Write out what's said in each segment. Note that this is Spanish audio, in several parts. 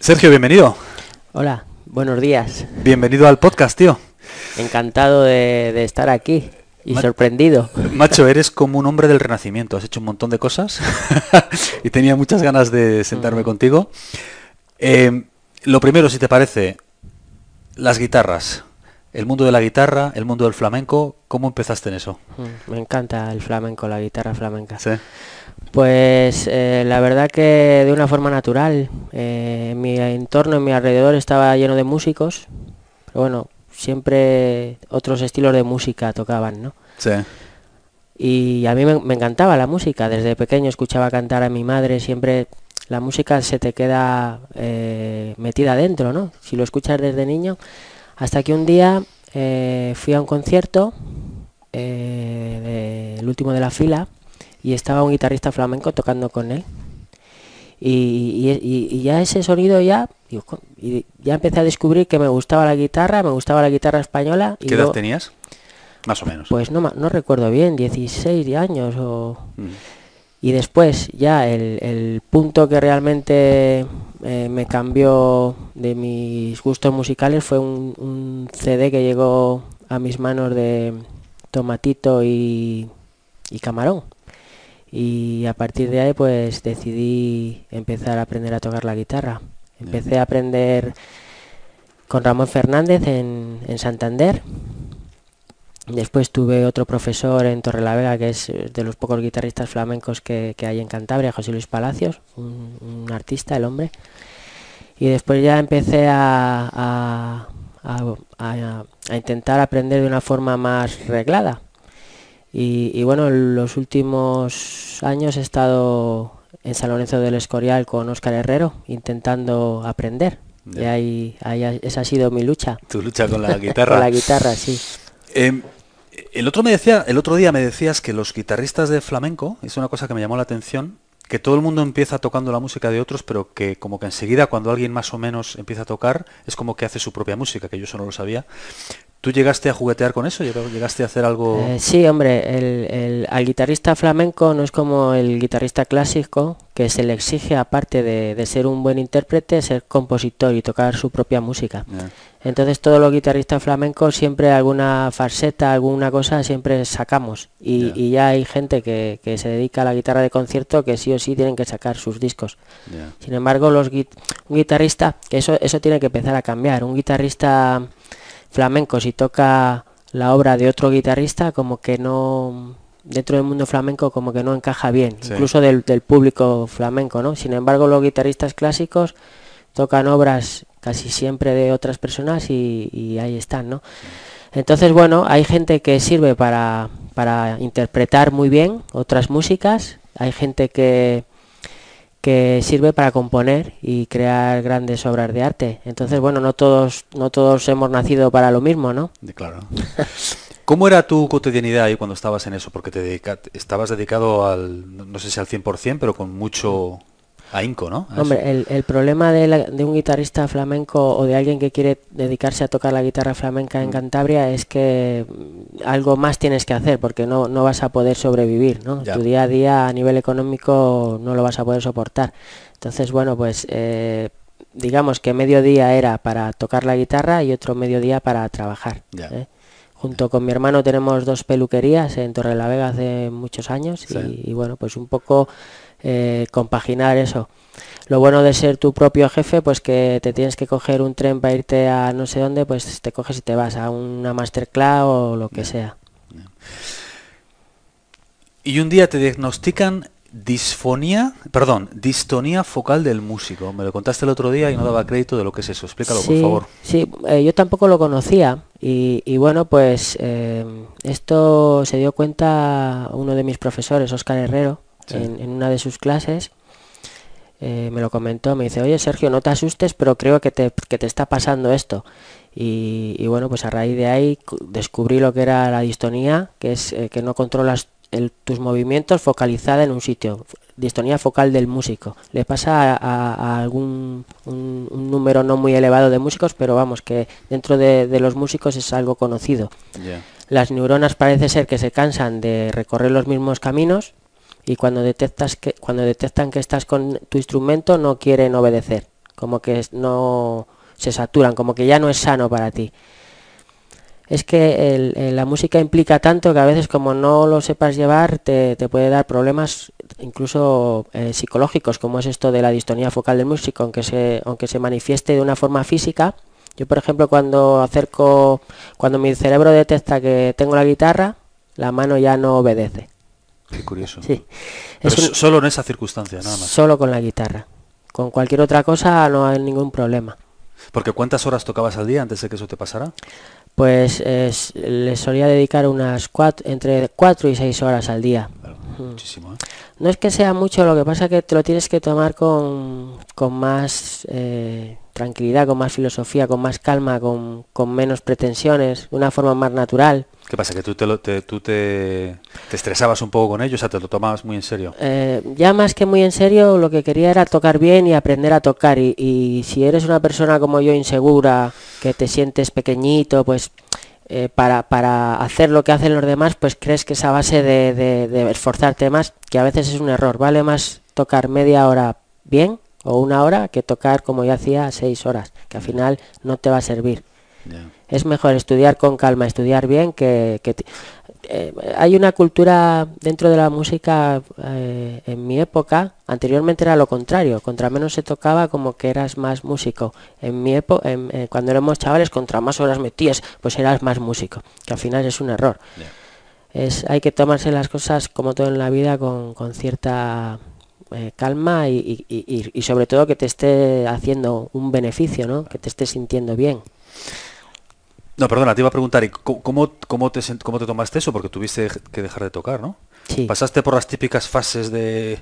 Sergio, bienvenido. Hola, buenos días. Bienvenido al podcast, tío. Encantado de, de estar aquí y Ma- sorprendido. Macho, eres como un hombre del renacimiento. Has hecho un montón de cosas y tenía muchas ganas de sentarme contigo. Eh, lo primero, si te parece, las guitarras. El mundo de la guitarra, el mundo del flamenco. ¿Cómo empezaste en eso? Mm, Me encanta el flamenco, la guitarra flamenca. Sí. Pues eh, la verdad que de una forma natural. eh, en mi entorno, en mi alrededor estaba lleno de músicos. Pero bueno, siempre otros estilos de música tocaban, ¿no? Sí. Y a mí me, me encantaba la música. Desde pequeño escuchaba cantar a mi madre. Siempre la música se te queda eh, metida dentro, ¿no? Si lo escuchas desde niño. Hasta que un día eh, fui a un concierto, eh, de- el último de la fila, y estaba un guitarrista flamenco tocando con él. Y, y- ya ese sonido ya, ya empecé a descubrir que me gustaba la guitarra, me gustaba la guitarra española. Y ¿Qué edad tenías? Más o menos. pues no, no recuerdo bien, 16 años o... Mm. Y después ya el, el punto que realmente eh, me cambió de mis gustos musicales fue un, un CD que llegó a mis manos de Tomatito y, y Camarón. Y a partir de ahí pues decidí empezar a aprender a tocar la guitarra. Empecé a aprender con Ramón Fernández en, en Santander. Después tuve otro profesor en Torrelavega, que es eh, de los pocos guitarristas flamencos que, que hay en Cantabria, José Luis Palacios, un, artista, el hombre. Y después ya empecé a- a- a- a intentar aprender de una forma más reglada. Y, y bueno, en los últimos años he estado en San Lorenzo del Escorial con Óscar Herrero, intentando aprender. Y ahí, esa ha sido mi lucha. Tu lucha con la guitarra. Con la guitarra, sí. Eh, el otro me decía, el otro día me decías que los guitarristas de flamenco, es una cosa que me llamó la atención, que todo el mundo empieza tocando la música de otros, pero que como que enseguida cuando alguien más o menos empieza a tocar, es como que hace su propia música, que yo eso no lo sabía. ¿Tú llegaste a juguetear con eso? ¿Lleg- ¿Llegaste a hacer algo? Eh, sí, hombre, el, el- al guitarrista flamenco no es como el guitarrista clásico, que se le exige, aparte de, de ser un buen intérprete, ser compositor y tocar su propia música. Entonces todos los guitarristas flamencos siempre alguna farseta, alguna cosa siempre sacamos. Y Ya. y ya hay gente que, que se dedica a la guitarra de concierto que sí o sí tienen que sacar sus discos. Sin embargo, los un guitarrista, que eso, eso tiene que empezar a cambiar. Un guitarrista flamenco, si toca la obra de otro guitarrista, como que no, dentro del mundo flamenco, como que no encaja bien, Sí. incluso del, del público flamenco, ¿no? Sin embargo, los guitarristas clásicos tocan obras casi siempre de otras personas y, y ahí están, ¿no? Entonces, bueno, hay gente que sirve para, para interpretar muy bien otras músicas, hay gente que, que sirve para componer y crear grandes obras de arte. Entonces, bueno, no todos, no todos hemos nacido para lo mismo, ¿no? Claro. ¿Cómo era tu cotidianidad ahí cuando estabas en eso? Porque te dedica- estabas dedicado al, no sé si al 100%, pero con mucho ahínco, ¿no? A. Hombre, el, el problema de, la- de un guitarrista flamenco o de alguien que quiere dedicarse a tocar la guitarra flamenca en Cantabria es que mm, algo más tienes que hacer porque no, no vas a poder sobrevivir, ¿no? Ya. Tu día a día a nivel económico no lo vas a poder soportar. Entonces, bueno, pues eh, digamos que medio día era para tocar la guitarra y otro medio día para trabajar. ¿eh? Junto con mi hermano tenemos dos peluquerías en Torrelavega hace muchos años Sí. y, y bueno, pues un poco eh, compaginar eso. Lo bueno de ser tu propio jefe, pues que te tienes que coger un tren para irte a no sé dónde, pues te coges y te vas a una masterclass o lo que sea. Y un día te diagnostican disfonía, perdón, distonía focal del músico. Me lo contaste el otro día y no daba crédito de lo que es eso. Explícalo, por Sí, favor. Sí, eh, yo tampoco lo conocía y, y bueno, pues eh, esto se dio cuenta uno de mis profesores, Óscar Herrero, Sí. en, en una de sus clases. eh, me lo comentó, me dice, oye Sergio, no te asustes, pero creo que te, que te está pasando esto. Y, y bueno, pues a raíz de ahí cu- descubrí lo que era la distonía, que es eh, que no controlas el- tus movimientos focalizada en un sitio. Distonía focal del músico. Le pasa a, a- a algún un, un número no muy elevado de músicos, pero vamos, que dentro de, de los músicos es algo conocido. Las neuronas parece ser que se cansan de recorrer los mismos caminos y cuando detectas que cuando detectan que estás con tu instrumento no quieren obedecer. como que no se saturan, como que ya no es sano para ti. Es que la música implica tanto que a veces como no lo sepas llevar te, puede dar problemas incluso eh, psicológicos, como es esto de la distonía focal del músico, aunque se, aunque se manifieste de una forma física. Yo, por ejemplo, cuando acerco, cuando mi cerebro detecta que tengo la guitarra, la mano ya no obedece. Qué curioso. Sí. es solo en esa circunstancia, nada más. Solo con la guitarra. Con cualquier otra cosa no hay ningún problema. Porque ¿cuántas horas tocabas al día antes de que eso te pasara? Pues le solía dedicar unas cuatro, entre 4 y 6 horas al día. Muchísimo, ¿eh? No es que sea mucho, lo que pasa es que te lo tienes que tomar con, con más eh, tranquilidad, con más filosofía, con más calma, con, con menos pretensiones, de una forma más natural. ¿Qué pasa? ¿Que tú te, tú te, estresabas un poco con ello? O sea, ¿te lo tomabas muy en serio? Eh, ya más que muy en serio, lo que quería era tocar bien y aprender a tocar. Y, si eres una persona como yo, insegura, que te sientes pequeñito, pues eh, para, para, hacer lo que hacen los demás, pues crees que esa base de, de, esforzarte más, que a veces es un error. Vale más tocar media hora bien o una hora que tocar como yo hacía seis horas, que al final no te va a servir. Es mejor estudiar con calma, estudiar bien, que, eh, hay una cultura dentro de la música eh, en mi época, anteriormente era lo contrario, contra menos se tocaba como que eras más músico. En mi época, eh, cuando éramos chavales, contra más horas metías, pues eras más músico, que al final es un error. Es, hay que tomarse las cosas como todo en la vida con, cierta calma y, y, sobre todo que te esté haciendo un beneficio, ¿no? que te esté sintiendo bien. No, perdona, te iba a preguntar, ¿y cómo, cómo, te, cómo te tomaste eso? Porque tuviste que dejar de tocar, ¿no? Sí. ¿Pasaste por las típicas fases de,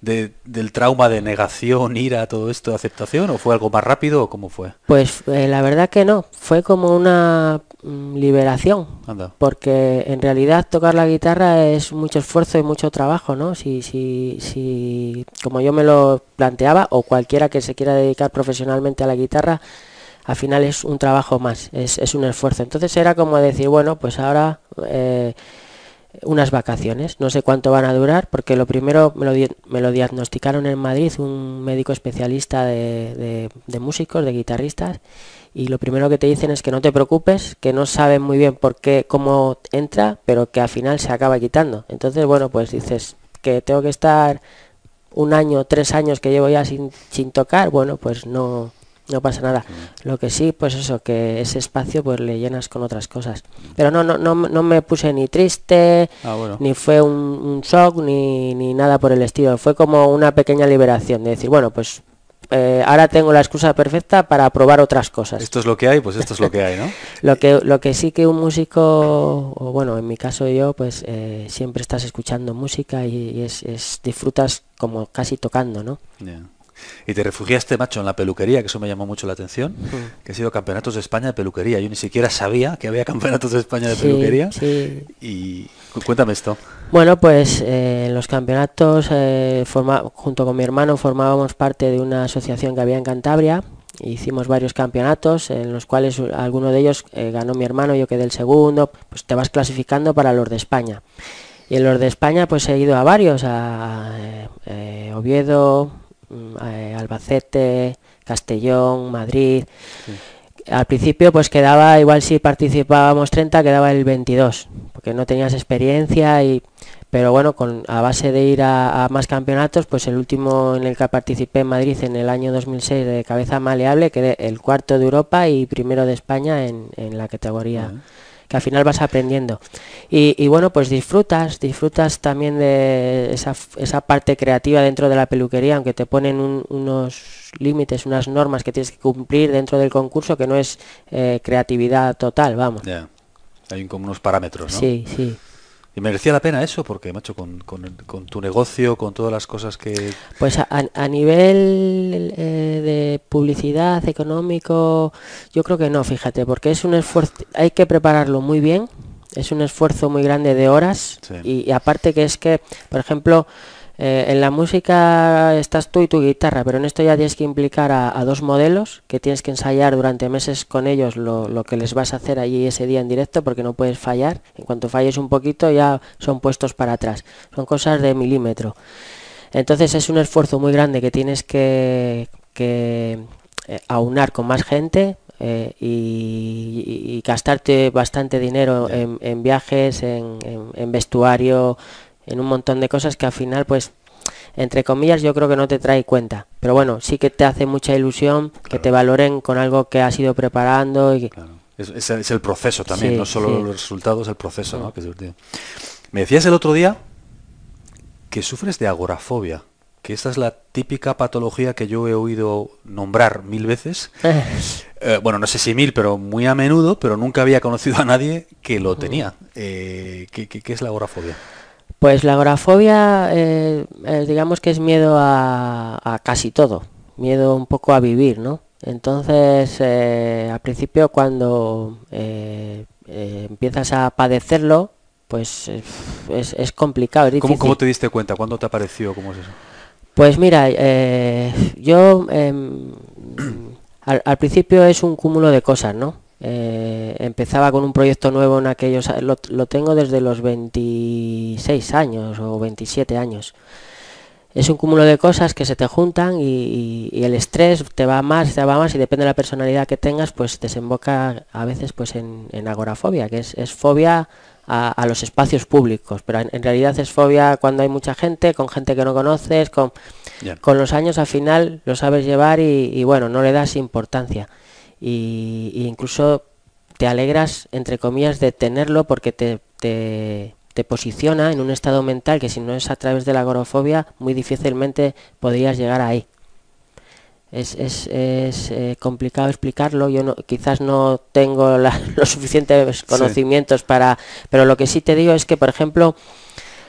del trauma, de negación, ira, todo esto, de aceptación? ¿O fue algo más rápido o cómo fue? Pues eh, la verdad que no, fue como una mm, liberación. Anda. Porque en realidad tocar la guitarra es mucho esfuerzo y mucho trabajo, ¿no? Si, si, si, como yo me lo planteaba, o cualquiera que se quiera dedicar profesionalmente a la guitarra, al final es un trabajo más, es, un esfuerzo. Entonces era como decir, bueno, pues ahora eh, unas vacaciones, no sé cuánto van a durar, porque lo primero me lo, me lo diagnosticaron en Madrid un médico especialista de, músicos, de guitarristas, y lo primero que te dicen es que no te preocupes, que no saben muy bien por qué, cómo entra, pero que al final se acaba quitando. Entonces, bueno, pues dices que tengo que estar un año, tres años que llevo ya sin, sin tocar, bueno, pues no, no pasa nada. Lo que sí, pues eso, que ese espacio pues le llenas con otras cosas. Pero no, no, no, no me puse ni triste, ah, ni fue un, shock, ni, ni, nada por el estilo. Fue como una pequeña liberación de decir, bueno, pues eh, ahora tengo la excusa perfecta para probar otras cosas. Esto es lo que hay, pues esto es lo que hay, ¿no? lo que lo que sí que un músico, o bueno, en mi caso yo, pues eh, siempre estás escuchando música y, es, es, disfrutas como casi tocando, ¿no? Y te refugiaste, macho, en la peluquería, que eso me llamó mucho la atención, que ha sido campeonatos de España de peluquería. Yo ni siquiera sabía que había campeonatos de España de peluquería. Y cuéntame esto. Bueno, pues eh, los campeonatos, eh, junto con mi hermano, formábamos parte de una asociación que había en Cantabria. Hicimos varios campeonatos en los cuales alguno de ellos eh, ganó mi hermano, yo quedé el segundo. Pues te vas clasificando para los de España. Y en los de España pues he ido a varios, a Oviedo, Mm, eh, Albacete, Castellón, Madrid. Al principio pues quedaba, igual si participábamos 30, quedaba el 22, porque no tenías experiencia y... Pero bueno, con, a base de ir a, más campeonatos, pues el último en el que participé en Madrid en el año 2006 de cabeza maleable, quedé el cuarto de Europa y primero de España en, la categoría que al final vas aprendiendo. Y, bueno, pues disfrutas, disfrutas también de esa, esa, parte creativa dentro de la peluquería, aunque te ponen unos límites, unas normas que tienes que cumplir dentro del concurso, que no es eh, creatividad total, vamos. Ya, hay como unos parámetros, ¿no? Sí, sí. ¿Y merecía la pena eso? Porque, macho, con, con, tu negocio, con todas las cosas que... Pues a, nivel eh, de publicidad, económico, yo creo que no, fíjate, porque es un esfuerzo, hay que prepararlo muy bien, es un esfuerzo muy grande de horas y, aparte que es que, por ejemplo, eh, en la música estás tú y tu guitarra, pero en esto ya tienes que implicar a, dos modelos que tienes que ensayar durante meses con ellos lo, que les vas a hacer allí ese día en directo porque no puedes fallar. En cuanto falles un poquito ya son puestos para atrás. Son cosas de milímetro. Entonces es un esfuerzo muy grande que tienes que, que eh, aunar con más gente eh, y, gastarte bastante dinero en, viajes, en, vestuario, en un montón de cosas que al final, pues, entre comillas, yo creo que no te trae cuenta. Pero bueno, sí que te hace mucha ilusión que te valoren con algo que has ido preparando. Y es, el proceso también, no solo los resultados, el proceso, ¿no? Me decías el otro día que sufres de agorafobia que esta es la típica patología que yo he oído nombrar mil veces. Eh, bueno, no sé si mil, pero muy a menudo, pero nunca había conocido a nadie que lo tenía. Eh, ¿qué, es la agorafobia? Pues la agorafobia, eh, digamos que es miedo a, casi todo, miedo un poco a vivir, ¿no? Entonces, al principio cuando empiezas a padecerlo, pues es, complicado. ¿Cómo, ¿Cómo, te diste cuenta? ¿Cuándo te apareció? ¿Cómo es eso? Pues mira, eh, yo em, al, principio es un cúmulo de cosas, ¿no? Eh, empezaba con un proyecto nuevo en aquellos, lo, lo tengo desde los 26 años o 27 años. Es un cúmulo de cosas que se te juntan y, el estrés te va más, te va más y depende de la personalidad que tengas, pues desemboca a veces pues en, agorafobia, que es, es fobia a, los espacios públicos, pero en, realidad es fobia cuando hay mucha gente, con gente que no conoces, con, con los años al final lo sabes llevar y, bueno, no le das importancia. Y, incluso te alegras, entre comillas, de tenerlo porque te, te, te, posiciona en un estado mental que si no es a través de la agorafobia, muy difícilmente podrías llegar ahí es, es, es eh, complicado explicarlo. Yo no, quizás no tengo los suficientes conocimientos para... Pero lo que sí te digo es que, por ejemplo,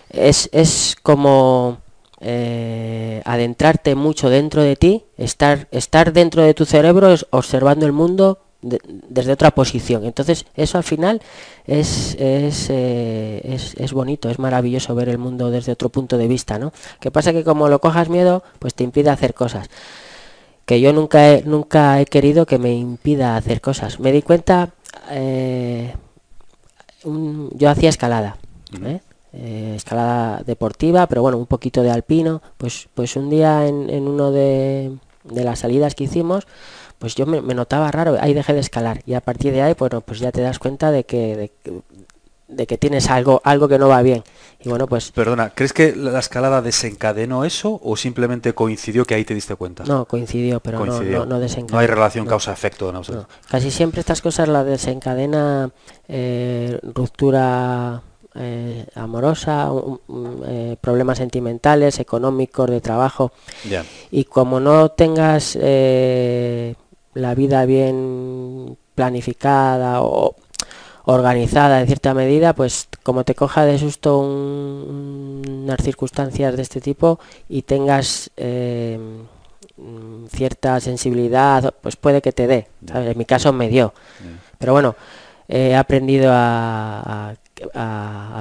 es, es como eh, adentrarte mucho dentro de ti, estar, estar dentro de tu cerebro observando el mundo desde otra posición. Entonces, eso al final es, es, eh, es, es, bonito, es maravilloso ver el mundo desde otro punto de vista, ¿no? Que pasa que como lo cojas miedo, pues te impide hacer cosas que yo nunca he, nunca he querido que me impida hacer cosas. Me di cuenta, eh, yo hacía escalada, ¿eh? Eh, escalada deportiva, pero bueno, un poquito de alpino. Pues, pues un día en, en uno de, de, las salidas que hicimos, pues yo me, notaba raro, ahí dejé de escalar y a partir de ahí, bueno, pues ya te das cuenta de que, de que tienes algo, algo que no va bien. Y bueno, pues... Perdona, ¿crees que la escalada desencadenó eso o simplemente coincidió que ahí te diste cuenta? No, coincidió, pero No, no, desencadenó. No hay relación causa-efecto. No, Casi siempre estas cosas las desencadena eh, ruptura eh, amorosa, eh, problemas sentimentales, económicos, de trabajo. Y como no tengas la vida bien planificada o organizada en cierta medida, pues como te coja de susto unas circunstancias de este tipo y tengas eh, cierta sensibilidad, pues puede que te dé. En mi caso me dio. Pero bueno, he aprendido a, a,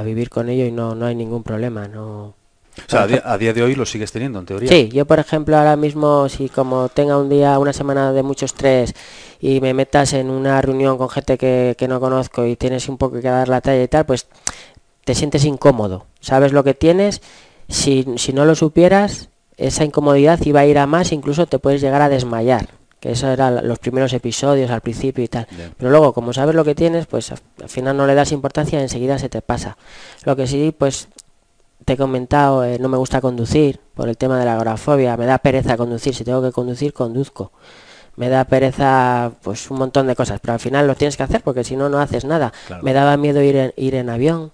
vivir con ello y no, no hay ningún problema. No, o sea, a día, de hoy lo sigues teniendo, en teoría. Sí, yo por ejemplo ahora mismo, si como tenga un día, una semana de mucho estrés y me metas en una reunión con gente que, no conozco y tienes un poco que dar la talla y tal, pues te sientes incómodo. Sabes lo que tienes, si, si no lo supieras, esa incomodidad iba a ir a más, incluso te puedes llegar a desmayar que eso eran los primeros episodios al principio y tal. Pero luego, como sabes lo que tienes, pues al final no le das importancia y enseguida se te pasa. Lo que sí, pues te he comentado, eh, no me gusta conducir por el tema de la agorafobia, me da pereza conducir, si tengo que conducir, conduzco. Me da pereza, pues un montón de cosas, pero al final lo tienes que hacer porque si no, no haces nada. Me daba miedo ir en, ir en avión.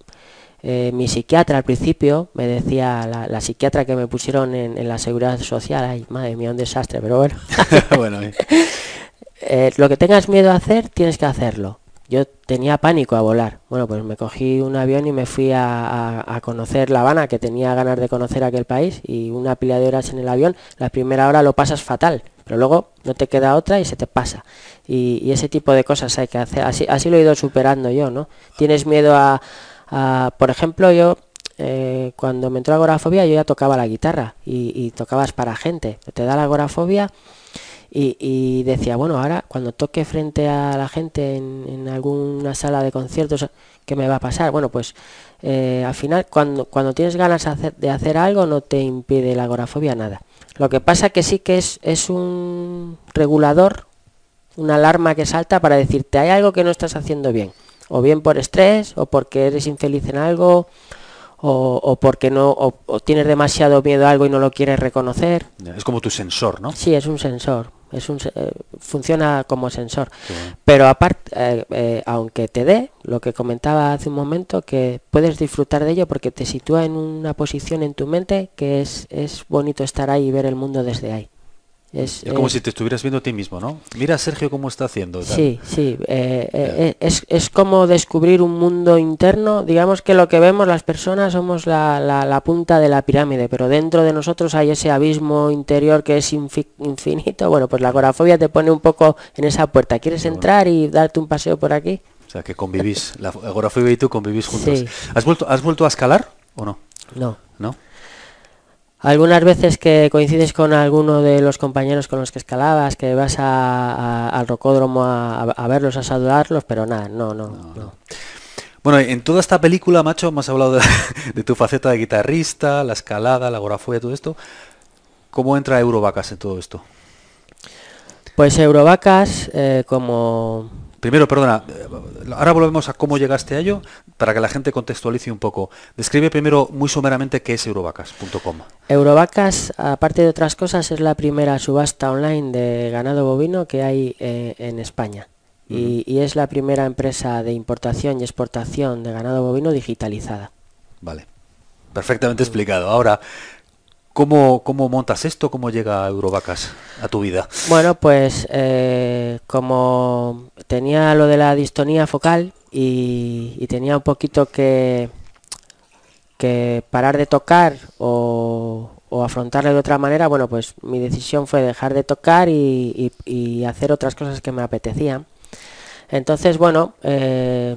Eh, mi psiquiatra al principio me decía, la, psiquiatra que me pusieron en, la seguridad social, ay, madre mía, un desastre, pero bueno. bueno eh, lo que tengas miedo a hacer, tienes que hacerlo yo tenía pánico a volar. Bueno, pues me cogí un avión y me fui a, conocer La Habana, que tenía ganas de conocer aquel país, y una pila de horas en el avión, la primera hora lo pasas fatal, pero luego no te queda otra y se te pasa. Y, ese tipo de cosas hay que hacer, así, así lo he ido superando yo, ¿no? Tienes miedo a, por ejemplo, yo eh, cuando me entró la agorafobia yo ya tocaba la guitarra y, y tocabas para gente. Te da la agorafobia y, decía, bueno, ahora cuando toque frente a la gente en, alguna sala de conciertos, ¿qué me va a pasar? Bueno, pues eh, al final cuando, cuando tienes ganas de hacer algo no te impide la agorafobia nada. Lo que pasa que sí que es un regulador, una alarma que salta para decirte hay algo que no estás haciendo bien. O bien por estrés, o porque eres infeliz en algo, o, porque no o, tienes demasiado miedo a algo y no lo quieres reconocer. Es como tu sensor, ¿no? Sí, es un sensor. Es un, eh, funciona como sensor. Pero aparte, eh, eh, aunque te dé, lo que comentaba hace un momento, que puedes disfrutar de ello porque te sitúa en una posición en tu mente que es, es bonito estar ahí y ver el mundo desde ahí. Es, como si te estuvieras viendo a ti mismo, ¿no? Mira Sergio cómo está haciendo. Sí, sí. Eh, eh, es, es, como descubrir un mundo interno. Digamos que lo que vemos las personas somos la, la, punta de la pirámide, pero dentro de nosotros hay ese abismo interior que es infinito. Bueno, pues la agorafobia te pone un poco en esa puerta. ¿Quieres entrar y darte un paseo por aquí? O sea, que convivís. La agorafobia y tú convivís juntos. ¿Has, vuelto, ¿Has vuelto a escalar o no? No. ¿No? Algunas veces que coincides con alguno de los compañeros con los que escalabas, que vas al rocódromo a, verlos, a saludarlos, pero nada, no, no, no. Bueno, en toda esta película, macho, hemos hablado de, tu faceta de guitarrista, la escalada, la agorafobia, todo esto. ¿Cómo entra Eurovacas en todo esto? Pues Eurovacas, eh, como Primero, perdona, eh, ahora volvemos a cómo llegaste a ello para que la gente contextualice un poco. Describe primero muy someramente qué es eurovacas.com. Eurovacas, aparte de otras cosas, es la primera subasta online de ganado bovino que hay eh, en España. y, es la primera empresa de importación y exportación de ganado bovino digitalizada. Vale, perfectamente explicado. Ahora, ¿Cómo, ¿Cómo, montas esto? ¿Cómo llega Eurovacas a tu vida? Bueno, pues eh, como tenía lo de la distonía focal y, tenía un poquito que, que parar de tocar o, o, de otra manera, bueno, pues mi decisión fue dejar de tocar y, y hacer otras cosas que me apetecían. Entonces, bueno, eh,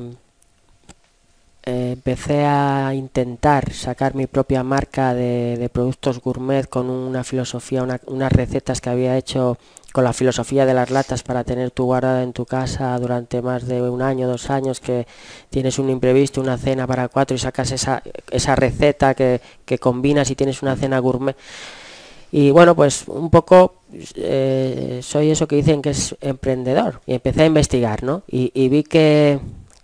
empecé a intentar sacar mi propia marca de, productos gourmet con una filosofía, unas recetas que había hecho con la filosofía de las latas para tener tu guardada en tu casa durante más de un año, dos años, que tienes un imprevisto, una cena para cuatro y sacas esa, esa receta que, combinas y tienes una cena gourmet. Y bueno, pues un poco eh, soy eso que dicen que es emprendedor. Y empecé a investigar, ¿no? y vi que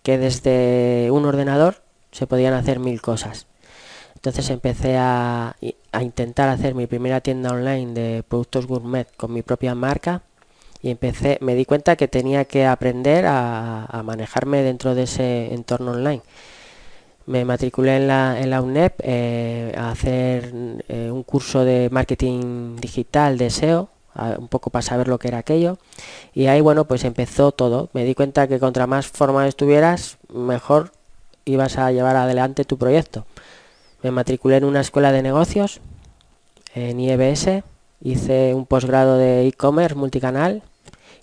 que desde un ordenador se podían hacer mil cosas. Entonces empecé a, intentar hacer mi primera tienda online de productos gourmet con mi propia marca y empecé, me di cuenta que tenía que aprender a, manejarme dentro de ese entorno online. Me matriculé en la, en la UNEP eh, a hacer eh, un curso de marketing digital de SEO un poco para saber lo que era aquello. Y ahí, bueno, pues empezó todo. Me di cuenta que contra más forma estuvieras, mejor ibas a llevar adelante tu proyecto. Me matriculé en una escuela de negocios, en IEBS, hice un posgrado de e-commerce multicanal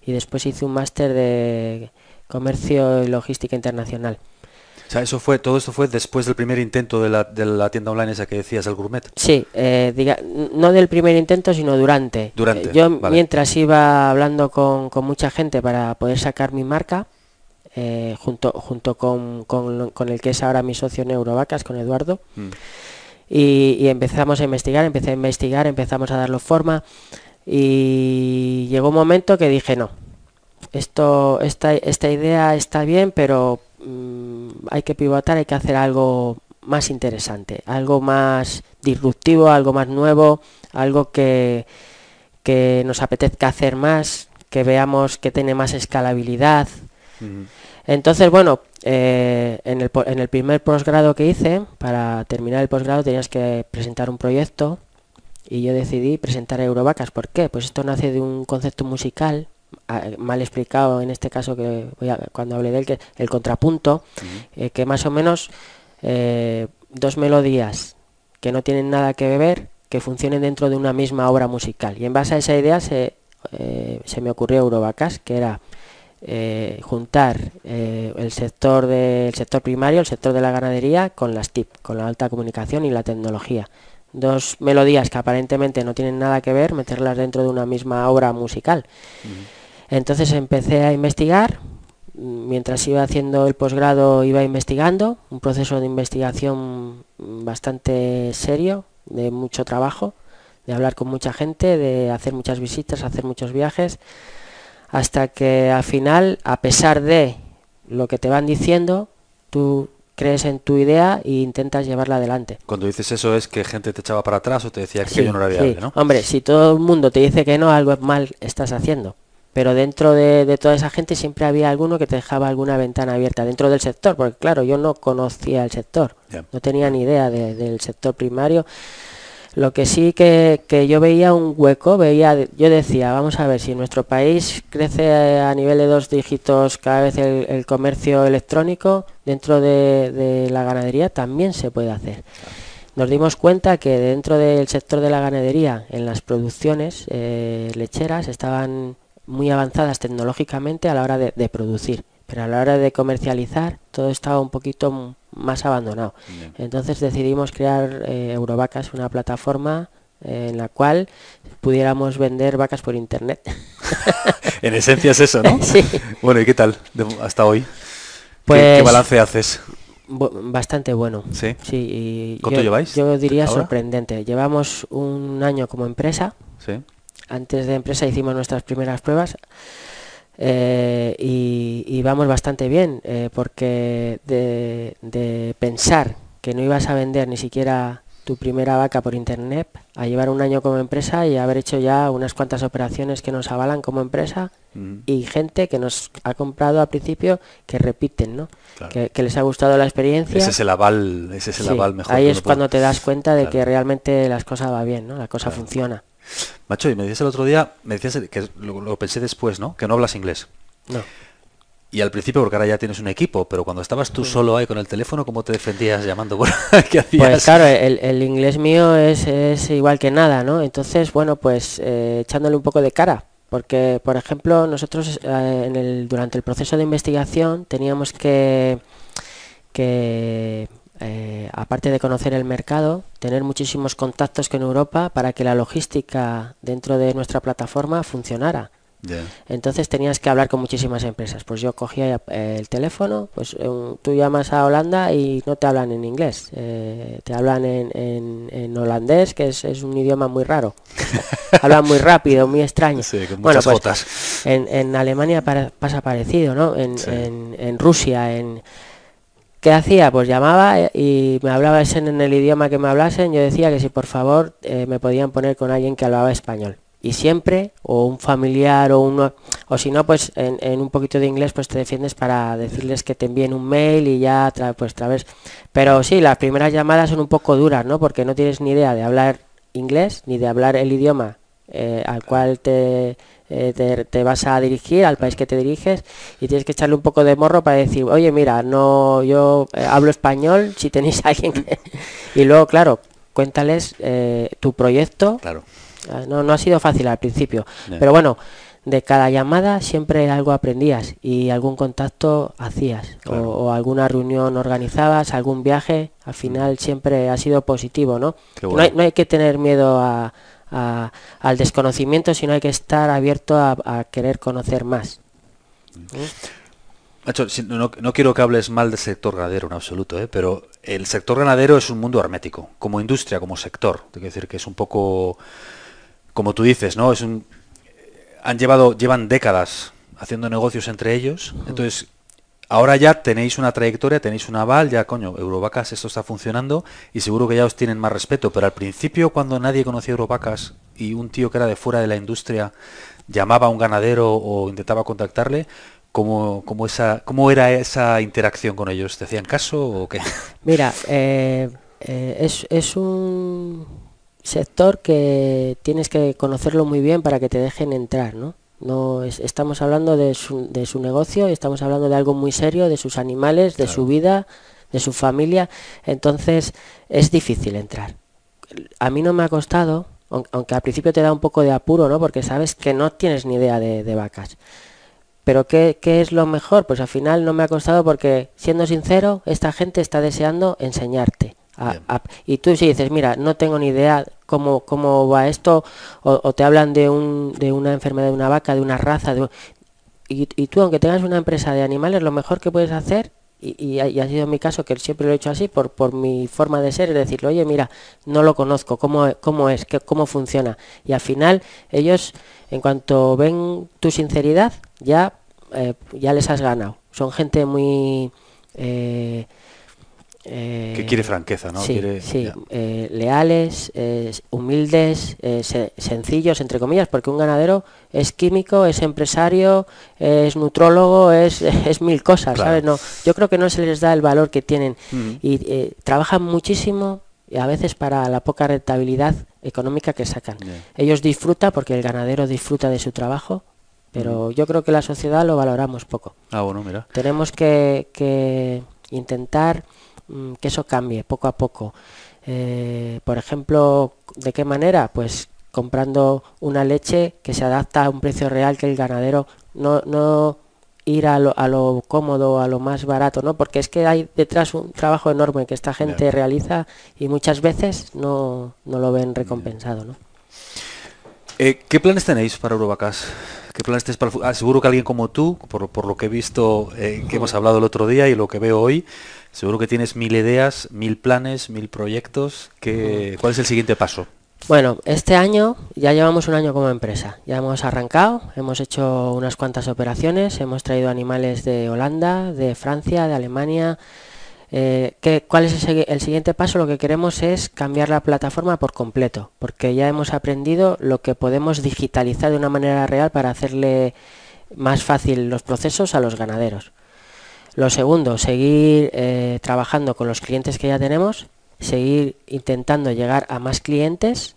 y después hice un máster de comercio y logística internacional. O sea, eso fue, todo esto fue después del primer intento de la, de la tienda online esa que decías, el gourmet. Sí, eh, diga, no del primer intento, sino durante. Durante. Eh, yo mientras iba hablando con, mucha gente para poder sacar mi marca, eh, junto, junto con, con, el que es ahora mi socio Neurovacas, con Eduardo, mm. y, y, empezamos a investigar, empecé a investigar, empezamos a darlo forma, y llegó un momento que dije, no, esto, esta, esta idea está bien, pero Mm, hay que pivotar, hay que hacer algo más interesante, algo más disruptivo, algo más nuevo, algo que, que nos apetezca hacer más, que veamos que tiene más escalabilidad. Entonces, bueno, eh, en, el, en el primer posgrado que hice, para terminar el posgrado tenías que presentar un proyecto y yo decidí presentar Eurovacas. ¿Por qué? Pues esto nace de un concepto musical mal explicado en este caso que voy a, cuando hablé de él, que el contrapunto, eh, que más o menos eh, dos melodías que no tienen nada que ver, que funcionen dentro de una misma obra musical. Y en base a esa idea se, eh, se me ocurrió Eurovacas, que era juntar el sector del sector primario, el sector de la ganadería, con las TIP, con la alta comunicación y la tecnología dos melodías que aparentemente no tienen nada que ver, meterlas dentro de una misma obra musical. Entonces empecé a investigar, mientras iba haciendo el posgrado iba investigando, un proceso de investigación bastante serio, de mucho trabajo, de hablar con mucha gente, de hacer muchas visitas, hacer muchos viajes, hasta que al final, a pesar de lo que te van diciendo, tú crees en tu idea e intentas llevarla adelante. Cuando dices eso es que gente te echaba para atrás o te decía que yo no era viable, ¿no? Hombre, si todo el mundo te dice que no, algo mal estás haciendo. Pero dentro de, toda esa gente siempre había alguno que te dejaba alguna ventana abierta dentro del sector, porque claro, yo no conocía el sector, no tenía ni idea del sector primario lo que sí que, yo veía un hueco, veía, yo decía, vamos a ver, si en nuestro país crece a nivel de dos dígitos cada vez el, comercio electrónico, dentro de, la ganadería también se puede hacer. Nos dimos cuenta que dentro del sector de la ganadería, en las producciones eh, lecheras, estaban muy avanzadas tecnológicamente a la hora de producir pero a la hora de comercializar todo estaba un poquito más abandonado. Entonces decidimos crear eh, Eurovacas, una plataforma eh, en la cual pudiéramos vender vacas por internet. en esencia es eso, ¿no? sí. Bueno, ¿y qué tal hasta hoy? Pues, ¿Qué, balance haces? Bastante bueno. Sí. sí y ¿Cuánto lleváis? Yo diría sorprendente. Llevamos un año como empresa. Sí. Antes de empresa hicimos nuestras primeras pruebas. Eh, y, vamos bastante bien, eh, porque de, pensar que no ibas a vender ni siquiera tu primera vaca por internet, a llevar un año como empresa y haber hecho ya unas cuantas operaciones que nos avalan como empresa y gente que nos ha comprado al principio que repiten, ¿no? Que, les ha gustado la experiencia. Ese es el aval, ese es el aval mejor. Ahí es cuando te das cuenta de que realmente las cosas va bien, ¿no? La cosa funciona. Macho, y me decías el otro día, me decías que lo, pensé después, ¿no? Que no hablas inglés. No. Y al principio, porque ahora ya tienes un equipo, pero cuando estabas tú solo ahí con el teléfono, ¿cómo te defendías llamando? ¿Qué hacías? Pues claro, el, inglés mío es, igual que nada, ¿no? Entonces, bueno, pues eh, echándole un poco de cara. Porque, por ejemplo, nosotros eh, en el, durante el proceso de investigación teníamos que, que eh, aparte de conocer el mercado, tener muchísimos contactos con Europa para que la logística dentro de nuestra plataforma funcionara. Entonces tenías que hablar con muchísimas empresas. Pues yo cogía eh, el teléfono, pues eh, tú llamas a Holanda y no te hablan en inglés, te hablan en, holandés, que es, un idioma muy raro. hablan muy rápido, muy extraño. bueno, pues en, Alemania pasa parecido, ¿no? En, en Rusia, en ¿Qué hacía? Pues llamaba eh, y me hablaba en el idioma que me hablasen. Yo decía que si por favor eh, me podían poner con alguien que hablaba español. Y siempre, o un familiar, o uno, o si no, pues en, un poquito de inglés, pues te defiendes para decirles que te envíen un mail y ya, pues través. Pero sí, las primeras llamadas son un poco duras, ¿no? Porque no tienes ni idea de hablar inglés ni de hablar el idioma eh, al cual te, eh, te, vas a dirigir al país que te diriges y tienes que echarle un poco de morro para decir, oye, mira, no, yo eh, hablo español, si tenéis a alguien que... y luego, claro, cuéntales tu proyecto. Claro. Ah, no, no ha sido fácil al principio, pero bueno, de cada llamada siempre algo aprendías y algún contacto hacías o, alguna reunión organizabas, algún viaje, al final siempre ha sido positivo, ¿no? no, hay, no hay que tener miedo a, al desconocimiento, sino hay que estar abierto a, querer conocer más. no, quiero que hables mal del sector ganadero en absoluto, ¿eh? pero el sector ganadero es un mundo hermético, como industria, como sector. Tengo que decir que es un poco, como tú dices, ¿no? Es un, han llevado, llevan décadas haciendo negocios entre ellos, entonces ahora ya tenéis una trayectoria, tenéis un aval, ya coño, Eurovacas esto está funcionando y seguro que ya os tienen más respeto, pero al principio cuando nadie conocía Eurovacas y un tío que era de fuera de la industria llamaba a un ganadero o intentaba contactarle, ¿cómo, cómo, esa, era esa interacción con ellos? ¿Te hacían caso o qué? Mira, eh, eh, es, es un sector que tienes que conocerlo muy bien para que te dejen entrar, ¿no? No estamos hablando de su, de su negocio, estamos hablando de algo muy serio, de sus animales, de su vida, de su familia. Entonces es difícil entrar. A mí no me ha costado, aunque al principio te da un poco de apuro, ¿no? Porque sabes que no tienes ni idea de, vacas. Pero ¿qué, ¿qué, es lo mejor? Pues al final no me ha costado porque, siendo sincero, esta gente está deseando enseñarte y tú si dices, mira, no tengo ni idea cómo, cómo va esto, o, te hablan de, un, de una enfermedad de una vaca, de una raza, de y, tú aunque tengas una empresa de animales, lo mejor que puedes hacer y, ha sido mi caso que siempre lo he hecho así por, por mi forma de ser, es decir, oye, mira, no lo conozco, cómo, cómo es, qué, cómo funciona. Y al final ellos, en cuanto ven tu sinceridad, ya, eh, ya les has ganado. Son gente muy... Eh, que quiere franqueza, ¿no? Sí, eh, leales, humildes, sencillos, entre comillas, porque un ganadero es químico, es empresario, es nutrólogo, es, es mil cosas, ¿sabes? No, yo creo que no se les da el valor que tienen y trabajan muchísimo y a veces para la poca rentabilidad económica que sacan. Ellos disfrutan porque el ganadero disfruta de su trabajo, pero yo creo que la sociedad lo valoramos poco. Ah, bueno, mira. Tenemos que, que intentar que eso cambie poco a poco. Eh, por ejemplo, ¿de qué manera? Pues comprando una leche que se adapta a un precio real que el ganadero no, no ir a lo, a lo cómodo, a lo más barato, ¿no? Porque es que hay detrás un trabajo enorme que esta gente realiza y muchas veces no, no lo ven recompensado, ¿no? Eh, ¿Qué planes tenéis para Eurobacas? ¿Qué planes tenéis para ah, seguro que alguien como tú, por, por lo que he visto, eh, que hemos hablado el otro día y lo que veo hoy, Seguro que tienes mil ideas, mil planes, mil proyectos. ¿Cuál es el siguiente paso? Bueno, este año ya llevamos un año como empresa. Ya hemos arrancado, hemos hecho unas cuantas operaciones, hemos traído animales de Holanda, de Francia, de Alemania. Eh, ¿Cuál es el, siguiente paso? Lo que queremos es cambiar la plataforma por completo, porque ya hemos aprendido lo que podemos digitalizar de una manera real para hacerle más fácil los procesos a los ganaderos. Lo segundo, seguir eh, trabajando con los clientes que ya tenemos, seguir intentando llegar a más clientes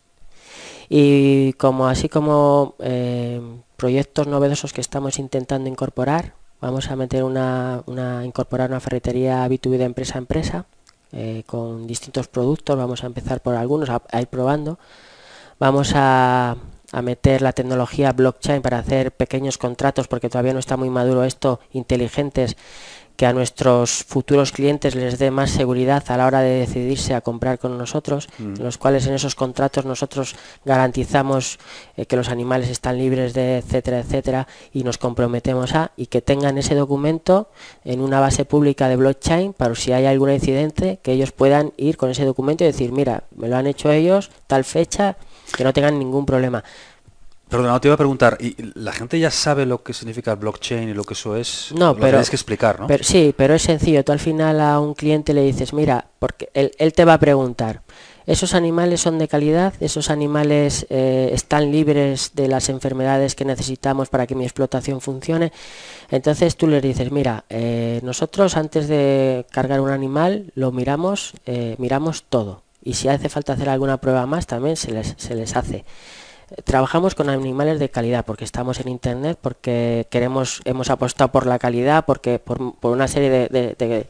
y como así como eh, proyectos novedosos que estamos intentando incorporar, vamos a meter una, incorporar una ferretería B2B de empresa a empresa eh, con distintos productos, vamos a empezar por algunos, a, ir probando. Vamos a, a meter la tecnología blockchain para hacer pequeños contratos porque todavía no está muy maduro esto, inteligentes que a nuestros futuros clientes les dé más seguridad a la hora de decidirse a comprar con nosotros, mm. en los cuales en esos contratos nosotros garantizamos eh, que los animales están libres de etcétera, etcétera, y nos comprometemos a, y que tengan ese documento en una base pública de blockchain para si hay algún incidente, que ellos puedan ir con ese documento y decir, mira, me lo han hecho ellos, tal fecha, que no tengan ningún problema. Perdona, te iba a preguntar, ¿y la gente ya sabe lo que significa el blockchain y lo que eso es? No, pero tienes que explicar, ¿no? Pero, sí, pero es sencillo. Tú al final a un cliente le dices, mira, porque él, él te va a preguntar, ¿esos animales son de calidad? ¿Esos animales eh, están libres de las enfermedades que necesitamos para que mi explotación funcione? Entonces tú le dices, mira, eh, nosotros antes de cargar un animal lo miramos, eh, miramos todo. Y si hace falta hacer alguna prueba más, también se les, se les hace trabajamos con animales de calidad porque estamos en internet porque queremos hemos apostado por la calidad porque por, una serie de,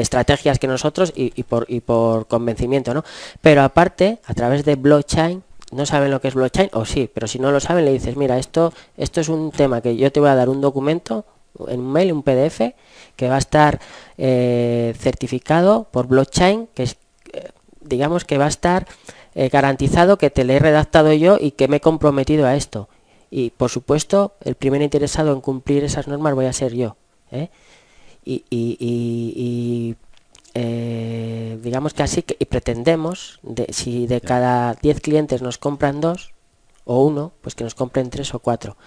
estrategias que nosotros y, por y por convencimiento no pero aparte a través de blockchain no saben lo que es blockchain o sí pero si no lo saben le dices mira esto esto es un tema que yo te voy a dar un documento en un mail un pdf que va a estar eh, certificado por blockchain que es eh, digamos que va a estar eh, garantizado que te le he redactado yo y que me he comprometido a esto. Y por supuesto, el primer interesado en cumplir esas normas voy a ser yo. ¿eh? Y, eh, digamos que así que y pretendemos, de, si de cada 10 clientes nos compran dos o uno, pues que nos compren tres o cuatro.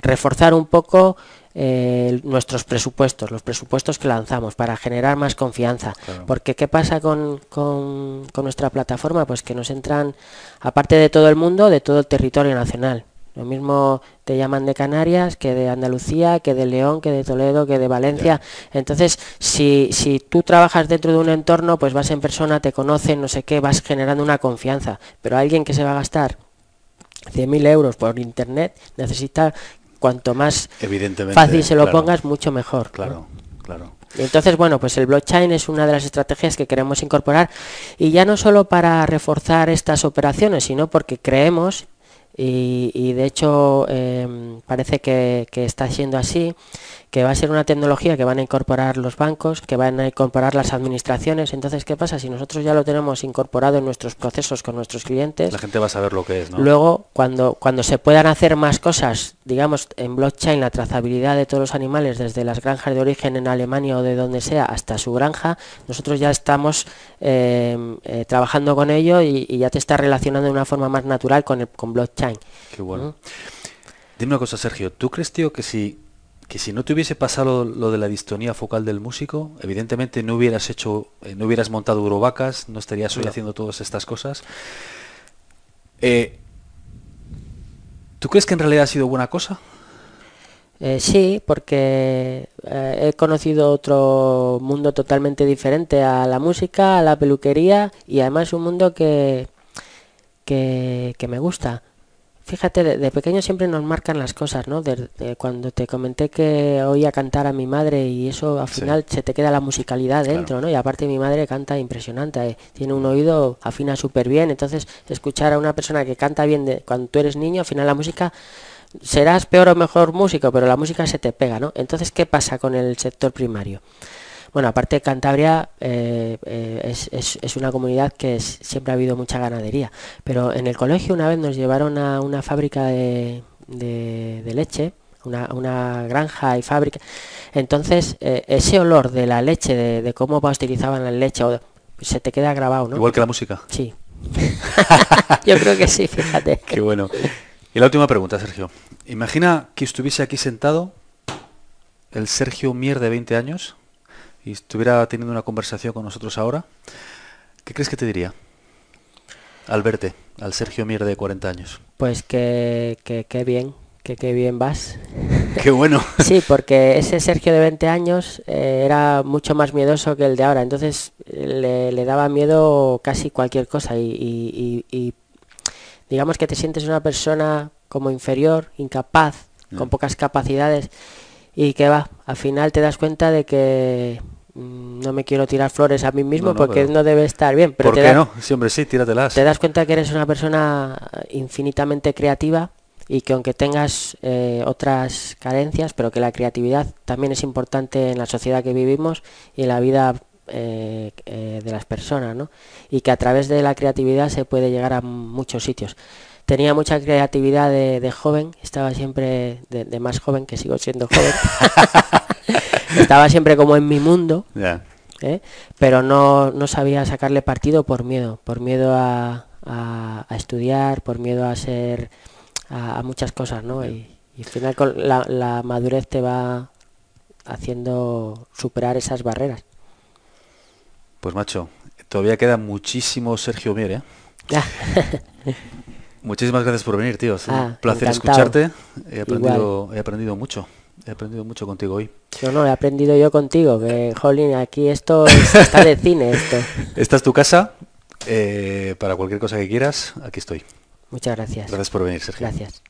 Reforzar un poco eh, nuestros presupuestos, los presupuestos que lanzamos para generar más confianza. Porque ¿qué pasa con, con, nuestra plataforma? Pues que nos entran, aparte de todo el mundo, de todo el territorio nacional. Lo mismo te llaman de Canarias que de Andalucía, que de León, que de Toledo, que de Valencia. Entonces, si, si tú trabajas dentro de un entorno, pues vas en persona, te conocen, no sé qué, vas generando una confianza. Pero alguien que se va a gastar 100.000 euros por internet necesita cuanto más fácil se lo pongas, mucho mejor. Claro, claro. Y entonces, bueno, pues el blockchain es una de las estrategias que queremos incorporar y ya no solo para reforzar estas operaciones, sino porque creemos y, de hecho em, parece que, que, está siendo así, que va a ser una tecnología que van a incorporar los bancos, que van a incorporar las administraciones. Entonces, ¿qué pasa? Si nosotros ya lo tenemos incorporado en nuestros procesos con nuestros clientes, la gente va a saber lo que es, ¿no? Luego, cuando, cuando se puedan hacer más cosas, digamos, en blockchain, la trazabilidad de todos los animales, desde las granjas de origen en Alemania o de donde sea hasta su granja, nosotros ya estamos em, eh, trabajando con ello y, ya te está relacionando de una forma más natural con, el, con blockchain. Qué bueno. Dime una cosa, Sergio, ¿tú crees, tío, que si que si no te hubiese pasado lo de la distonía focal del músico, evidentemente no hubieras hecho, eh, no hubieras montado Eurovacas, no estarías hoy haciendo todas estas cosas. Eh, ¿Tú crees que en realidad ha sido buena cosa? Eh, sí, porque he conocido otro mundo totalmente diferente a la música, a la peluquería y además un mundo que, que, que me gusta. Fíjate, de, pequeño siempre nos marcan las cosas, ¿no? De, cuando te comenté que oía cantar a mi madre y eso al final se te queda la musicalidad dentro, ¿no? Y aparte mi madre canta impresionante, eh, tiene un oído, afina súper bien, entonces escuchar a una persona que canta bien de, cuando tú eres niño, al final la música serás peor o mejor músico, pero la música se te pega, ¿no? Entonces, ¿qué pasa con el sector primario? Bueno, aparte Cantabria eh, eh, es, una comunidad que siempre ha habido mucha ganadería, pero en el colegio una vez nos llevaron a una fábrica de, leche, una, granja y fábrica. Entonces, eh, ese olor de la leche, de, cómo utilizaban la leche, se te queda grabado, ¿no? Igual que la música. Sí. Yo creo que sí, fíjate. Qué bueno. Y la última pregunta, Sergio. Imagina que estuviese aquí sentado el Sergio Mier de 20 años y estuviera teniendo una conversación con nosotros ahora, ¿qué crees que te diría? Al verte, al Sergio Mier de 40 años. Pues que, que, bien, que qué bien vas. Qué bueno. sí, porque ese Sergio de 20 años eh, era mucho más miedoso que el de ahora, entonces le, daba miedo casi cualquier cosa y, y, digamos que te sientes una persona como inferior, incapaz, con pocas capacidades y que va, al final te das cuenta de que mm, no me quiero tirar flores a mí mismo porque no debe estar bien. Pero ¿Por qué no? Sí, hombre, sí, tíratelas. Te das cuenta que eres una persona infinitamente creativa y que aunque tengas eh, otras carencias, pero que la creatividad también es importante en la sociedad que vivimos y en la vida eh, eh, de las personas, ¿no? Y que a través de la creatividad se puede llegar a muchos sitios tenía mucha creatividad de, joven, estaba siempre de, más joven, que sigo siendo joven, estaba siempre como en mi mundo, ¿eh? pero no, no, sabía sacarle partido por miedo, por miedo a, estudiar, por miedo a ser, a, muchas cosas, ¿no? Y, al final con la, madurez te va haciendo superar esas barreras. Pues macho, todavía queda muchísimo Sergio Mier, ¿eh? Muchísimas gracias por venir, tío. Es un ah, placer escucharte. He aprendido, he aprendido mucho. He aprendido mucho contigo hoy. Yo no, he aprendido yo contigo, que, jolín, aquí esto está de cine, esto. Esta es tu casa. Eh, para cualquier cosa que quieras, aquí estoy. Muchas gracias. Gracias por venir, Sergio. Gracias.